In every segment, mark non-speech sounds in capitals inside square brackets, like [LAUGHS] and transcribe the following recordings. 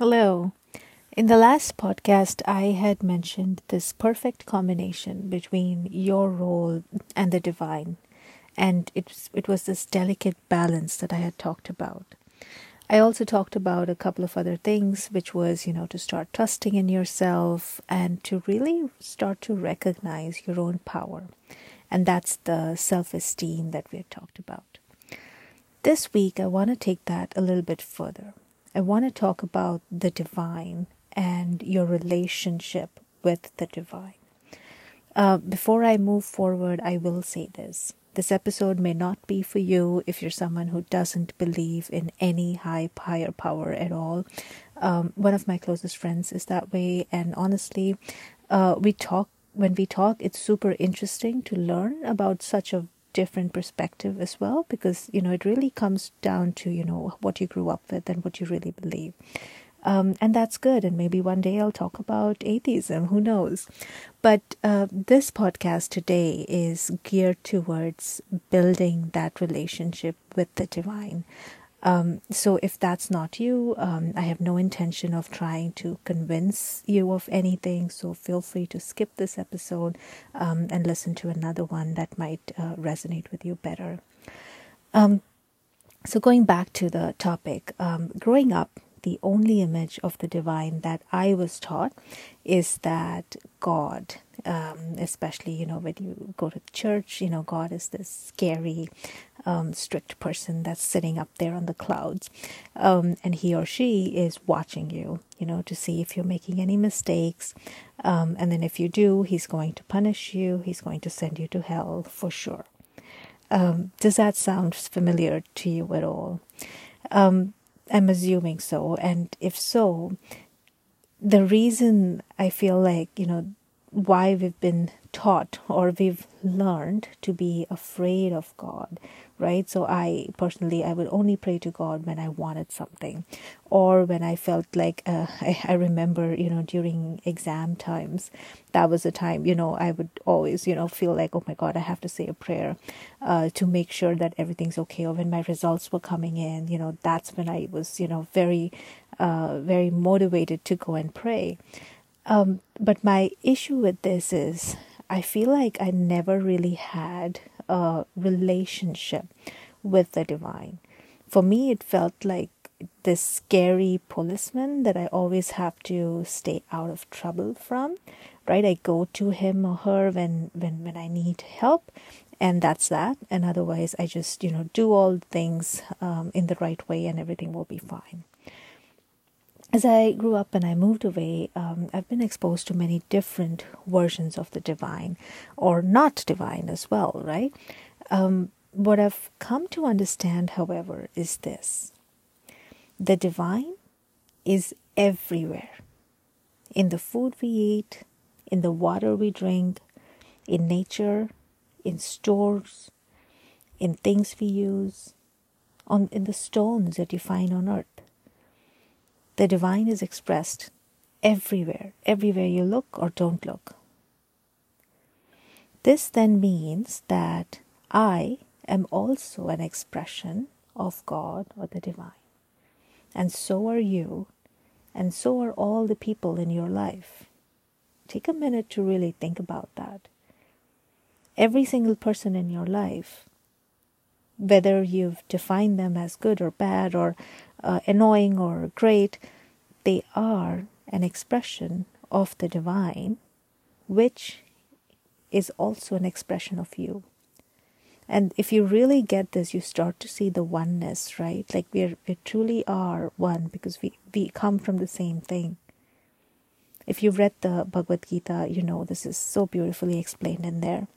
Hello. In the last podcast, I had mentioned this perfect combination between your role and the divine, and it was, it was this delicate balance that I had talked about. I also talked about a couple of other things, which was, you know, to start trusting in yourself and to really start to recognize your own power. And that's the self esteem that we had talked about. This week, I want to take that a little bit further. I want to talk about the divine and your relationship with the divine. Uh, before I move forward, I will say this. This episode may not be for you if you're someone who doesn't believe in any high higher power at all. Um, one of my closest friends is that way, and honestly, uh, we talk when we talk. It's super interesting to learn about such a different perspective as well because you know it really comes down to you know what you grew up with and what you really believe. Um, and that's good and maybe one day i'll talk about atheism who knows? But uh, this podcast today is geared towards building that relationship with the divine um, so if that's not you, um, I have no intention of trying to convince you of anything. So feel free to skip this episode um, and listen to another one that might uh, resonate with you better. Um, so going back to the topic, um, growing up, the only image of the divine that I was taught is that God, um, especially, you know, when you go to church, you know, God is this scary, um, strict person that's sitting up there on the clouds. Um, and he or she is watching you, you know, to see if you're making any mistakes. Um, and then if you do, he's going to punish you, he's going to send you to hell for sure. Um, does that sound familiar to you at all? Um, I'm assuming so. And if so, the reason I feel like, you know, why we've been taught or we've learned to be afraid of God, right? So I personally, I would only pray to God when I wanted something or when I felt like, uh, [LAUGHS] I, I remember, you know, during exam times, that was a time, you know, I would always, you know, feel like, oh my God, I have to say a prayer uh, to make sure that everything's okay. Or when my results were coming in, you know, that's when I was, you know, very, uh, very motivated to go and pray. Um, but my issue with this is I feel like I never really had a relationship with the divine. For me, it felt like this scary policeman that I always have to stay out of trouble from. Right? I go to him or her when, when, when I need help, and that's that. And otherwise, I just, you know, do all things um, in the right way and everything will be fine as I grew up and I moved away, um, I've been exposed to many different versions of the divine, or not divine as well, right? Um, what I've come to understand, however, is this the divine is everywhere in the food we eat, in the water we drink, in nature, in stores, in things we use, on in the stones that you find on earth. The divine is expressed everywhere, everywhere you look or don't look. This then means that I am also an expression of God or the divine. And so are you, and so are all the people in your life. Take a minute to really think about that. Every single person in your life, whether you've defined them as good or bad or uh, annoying or great, they are an expression of the divine, which is also an expression of you. And if you really get this, you start to see the oneness, right? Like we we truly are one because we, we come from the same thing. If you've read the Bhagavad Gita, you know this is so beautifully explained in there.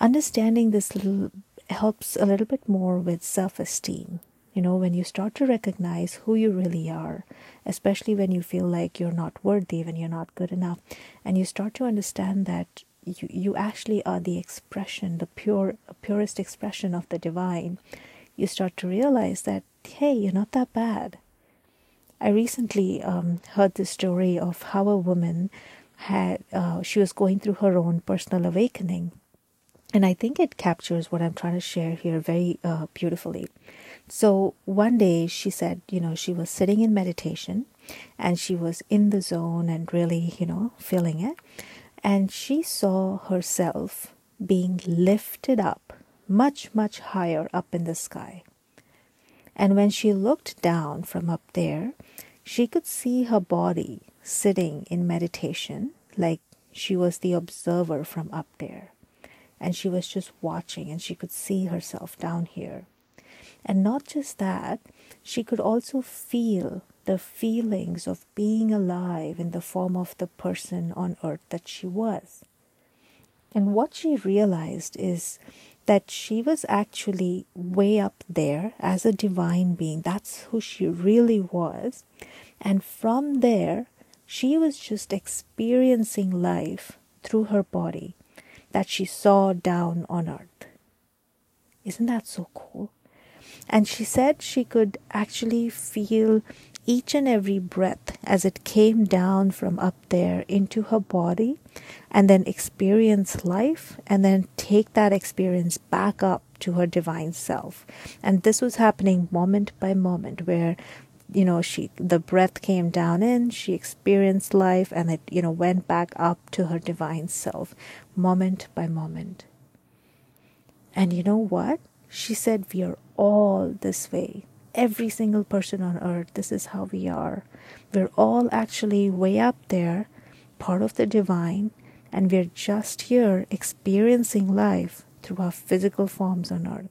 Understanding this little helps a little bit more with self esteem you know, when you start to recognize who you really are, especially when you feel like you're not worthy, when you're not good enough, and you start to understand that you, you actually are the expression, the pure, purest expression of the divine, you start to realize that, hey, you're not that bad. I recently um, heard the story of how a woman had, uh, she was going through her own personal awakening. And I think it captures what I'm trying to share here very uh, beautifully. So one day she said, you know, she was sitting in meditation and she was in the zone and really, you know, feeling it. And she saw herself being lifted up much, much higher up in the sky. And when she looked down from up there, she could see her body sitting in meditation, like she was the observer from up there. And she was just watching, and she could see herself down here. And not just that, she could also feel the feelings of being alive in the form of the person on earth that she was. And what she realized is that she was actually way up there as a divine being. That's who she really was. And from there, she was just experiencing life through her body that she saw down on earth. Isn't that so cool? And she said she could actually feel each and every breath as it came down from up there into her body and then experience life and then take that experience back up to her divine self. And this was happening moment by moment where you know she the breath came down in she experienced life and it you know went back up to her divine self moment by moment and you know what she said we are all this way. Every single person on earth this is how we are. We're all actually way up there part of the divine and we're just here experiencing life through our physical forms on earth.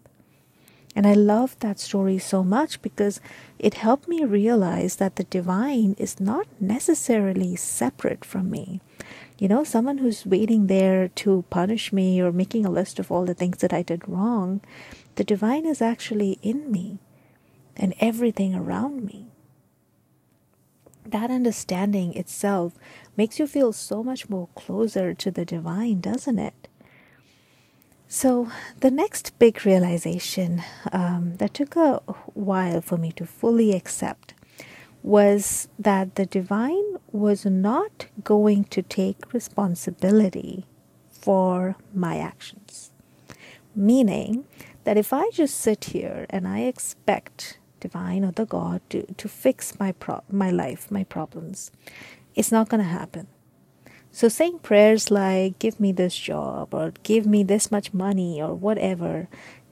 And I love that story so much because it helped me realize that the divine is not necessarily separate from me. You know, someone who's waiting there to punish me or making a list of all the things that I did wrong, the divine is actually in me and everything around me. That understanding itself makes you feel so much more closer to the divine, doesn't it? So, the next big realization um, that took a while for me to fully accept was that the divine was not going to take responsibility for my actions. Meaning that if I just sit here and I expect divine or the God to, to fix my pro- my life, my problems, it's not going to happen. So saying prayers like, give me this job or give me this much money or whatever,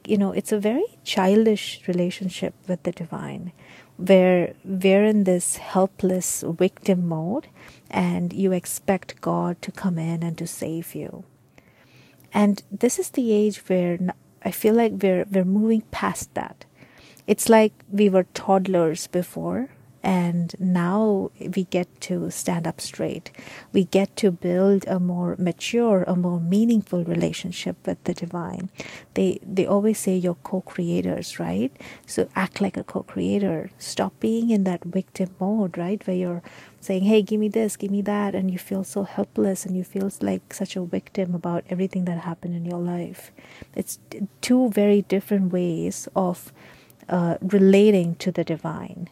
you know, it's a very childish relationship with the divine where we're in this helpless victim mode and you expect God to come in and to save you. And this is the age where I feel like we're, we're moving past that. It's like we were toddlers before and now we get to stand up straight. We get to build a more mature, a more meaningful relationship with the divine. They they always say you're co-creators, right? So act like a co-creator. Stop being in that victim mode, right? Where you're saying, "Hey, give me this, give me that," and you feel so helpless and you feel like such a victim about everything that happened in your life. It's two very different ways of uh, relating to the divine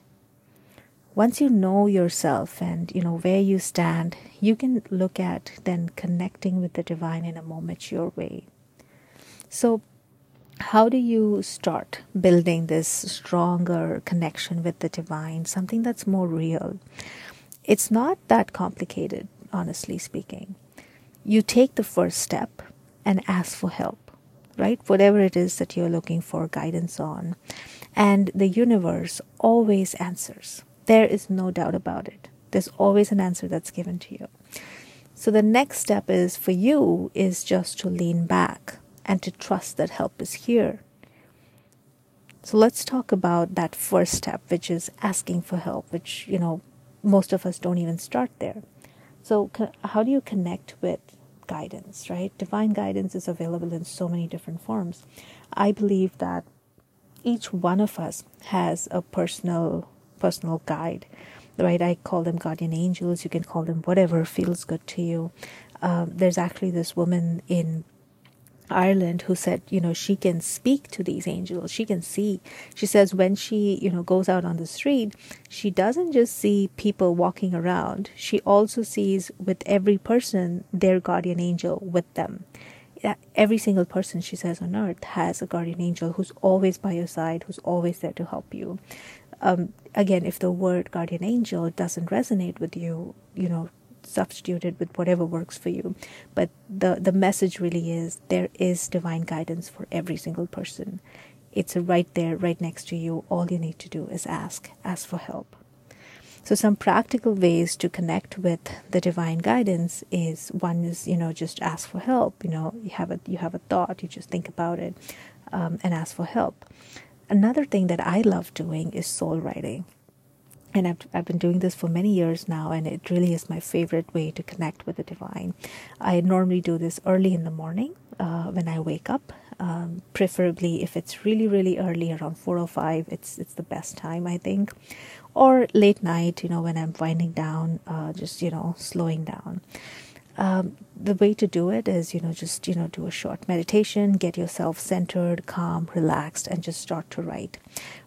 once you know yourself and you know where you stand you can look at then connecting with the divine in a more mature way. So how do you start building this stronger connection with the divine something that's more real? It's not that complicated honestly speaking. You take the first step and ask for help right? Whatever it is that you're looking for guidance on. And the universe always answers there is no doubt about it. There's always an answer that's given to you. So the next step is for you is just to lean back and to trust that help is here. So let's talk about that first step, which is asking for help, which, you know, most of us don't even start there. So, how do you connect with guidance, right? Divine guidance is available in so many different forms. I believe that each one of us has a personal personal guide, right? I call them guardian angels. You can call them whatever feels good to you. Um, there's actually this woman in Ireland who said, you know, she can speak to these angels. She can see. She says when she, you know, goes out on the street, she doesn't just see people walking around. She also sees with every person their guardian angel with them. Every single person, she says, on earth has a guardian angel who's always by your side, who's always there to help you um, again, if the word guardian angel doesn't resonate with you, you know, substitute it with whatever works for you. But the, the message really is there is divine guidance for every single person. It's right there, right next to you. All you need to do is ask, ask for help. So some practical ways to connect with the divine guidance is one is you know just ask for help. You know you have a you have a thought, you just think about it, um, and ask for help. Another thing that I love doing is soul writing. And I've, I've been doing this for many years now, and it really is my favorite way to connect with the divine. I normally do this early in the morning uh, when I wake up. Um, preferably, if it's really, really early, around four or five, it's it's the best time I think or late night, you know, when I'm winding down, uh, just, you know, slowing down. Um, the way to do it is, you know, just, you know, do a short meditation, get yourself centered, calm, relaxed, and just start to write.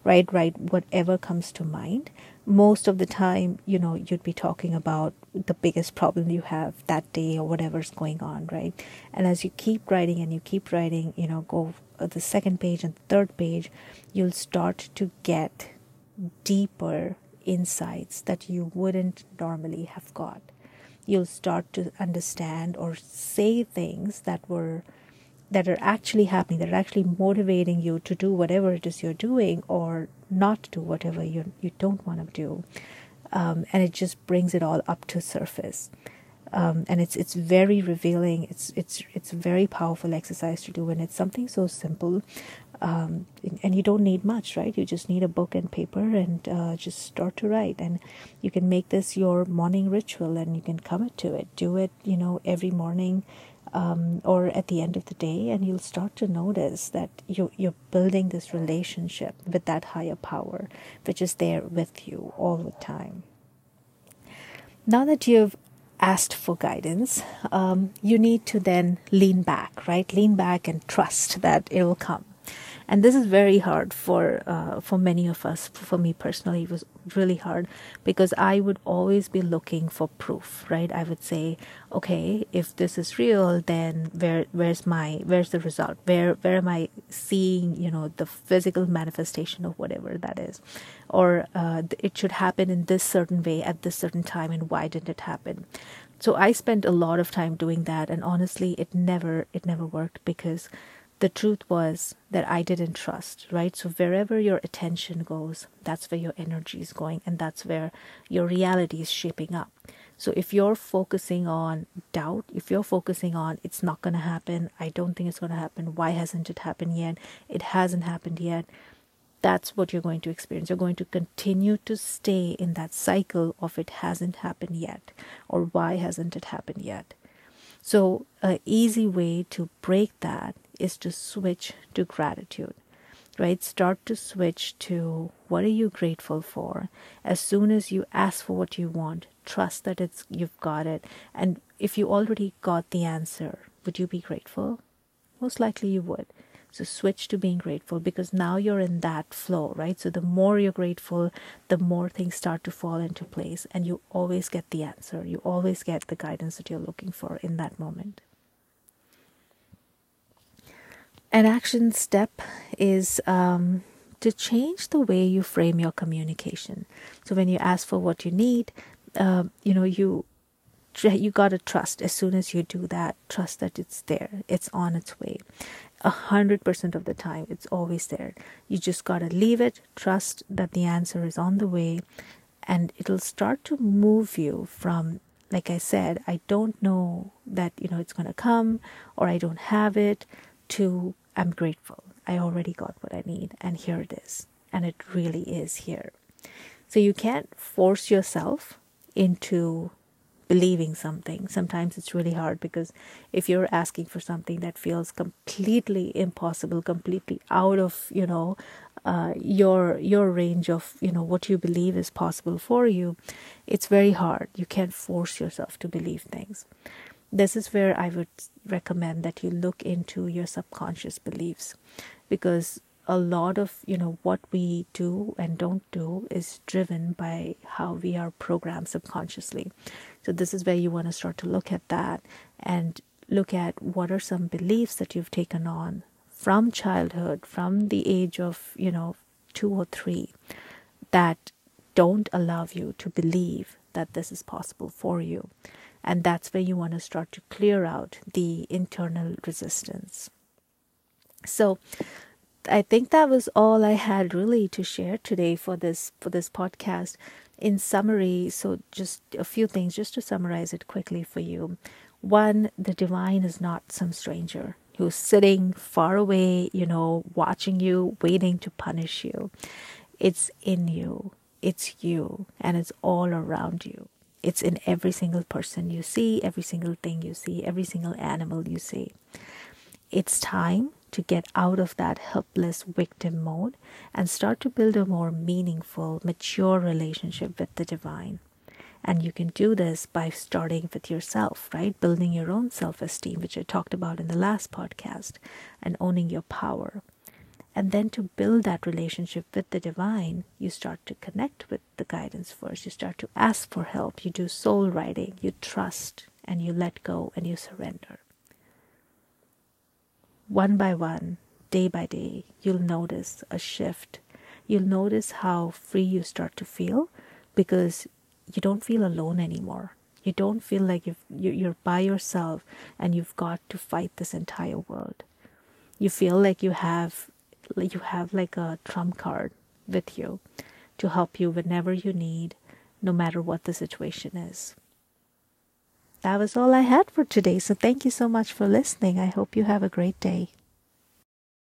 Write, write whatever comes to mind. Most of the time, you know, you'd be talking about the biggest problem you have that day or whatever's going on, right? And as you keep writing and you keep writing, you know, go uh, the second page and third page, you'll start to get deeper insights that you wouldn't normally have got. You'll start to understand or say things that were that are actually happening, that are actually motivating you to do whatever it is you're doing or not do whatever you you don't want to do. Um, and it just brings it all up to surface. Um, and it's it's very revealing. It's it's it's a very powerful exercise to do, and it's something so simple um, and you don't need much right? You just need a book and paper and uh, just start to write. And you can make this your morning ritual and you can commit to it. Do it you know every morning um, or at the end of the day. And you'll start to notice that you, you're building this relationship with that higher power which is there with you all the time. Now that you've asked for guidance, um, you need to then lean back, right? Lean back and trust that it will come and this is very hard for uh, for many of us. For me personally it was really hard because i would always be looking for proof right? I would say okay if this is real then where where's my where's the result? Where where am i seeing you know the physical manifestation of whatever that is? Or uh, it should happen in this certain way at this certain time and why didn't it happen? So i spent a lot of time doing that and honestly it never it never worked because the truth was that I didn't trust, right? So wherever your attention goes, that's where your energy is going, and that's where your reality is shaping up. So if you're focusing on doubt, if you're focusing on it's not going to happen, I don't think it's going to happen, why hasn't it happened yet? It hasn't happened yet. That's what you're going to experience. You're going to continue to stay in that cycle of it hasn't happened yet, or why hasn't it happened yet. So, an easy way to break that is to switch to gratitude right? Start to switch to what are you grateful for? As soon as you ask for what you want trust that it's you've got it. And if you already got the answer would you be grateful? Most likely you would. So switch to being grateful because now you're in that flow right? So the more you're grateful the more things start to fall into place and you always get the answer. You always get the guidance that you're looking for in that moment an action step is um, to change the way you frame your communication. So when you ask for what you need, uh, you know you you gotta trust. As soon as you do that, trust that it's there. It's on its way. A hundred percent of the time, it's always there. You just gotta leave it. Trust that the answer is on the way, and it'll start to move you from like I said, I don't know that you know it's going to come or I don't have it to I'm grateful. I already got what I need, and here it is. And it really is here. So you can't force yourself into believing something. Sometimes it's really hard because if you're asking for something that feels completely impossible, completely out of, you know, uh, your your range of you know what you believe is possible for you, it's very hard. You can't force yourself to believe things this is where I would recommend that you look into your subconscious beliefs because a lot of you know what we do and don't do is driven by how we are programmed subconsciously so this is where you want to start to look at that and look at what are some beliefs that you've taken on from childhood from the age of you know 2 or 3 that don't allow you to believe that this is possible for you. And that's where you want to start to clear out the internal resistance. So, I think that was all I had really to share today for this for this podcast. In summary, so just a few things just to summarize it quickly for you. One, the divine is not some stranger who's sitting far away, you know, watching you, waiting to punish you. It's in you. It's you and it's all around you. It's in every single person you see, every single thing you see, every single animal you see. It's time to get out of that helpless victim mode and start to build a more meaningful, mature relationship with the divine. And you can do this by starting with yourself, right? Building your own self esteem, which I talked about in the last podcast, and owning your power. And then to build that relationship with the divine, you start to connect with the guidance first. You start to ask for help. You do soul writing. You trust and you let go and you surrender one by one, day by day, you'll notice a shift. You'll notice how free you start to feel because you don't feel alone anymore. You don't feel like you're by yourself and you've got to fight this entire world. You feel like you have you have like a trump card with you to help you whenever you need, no matter what the situation is that was all I had for today. So thank you so much for listening. I hope you have a great day.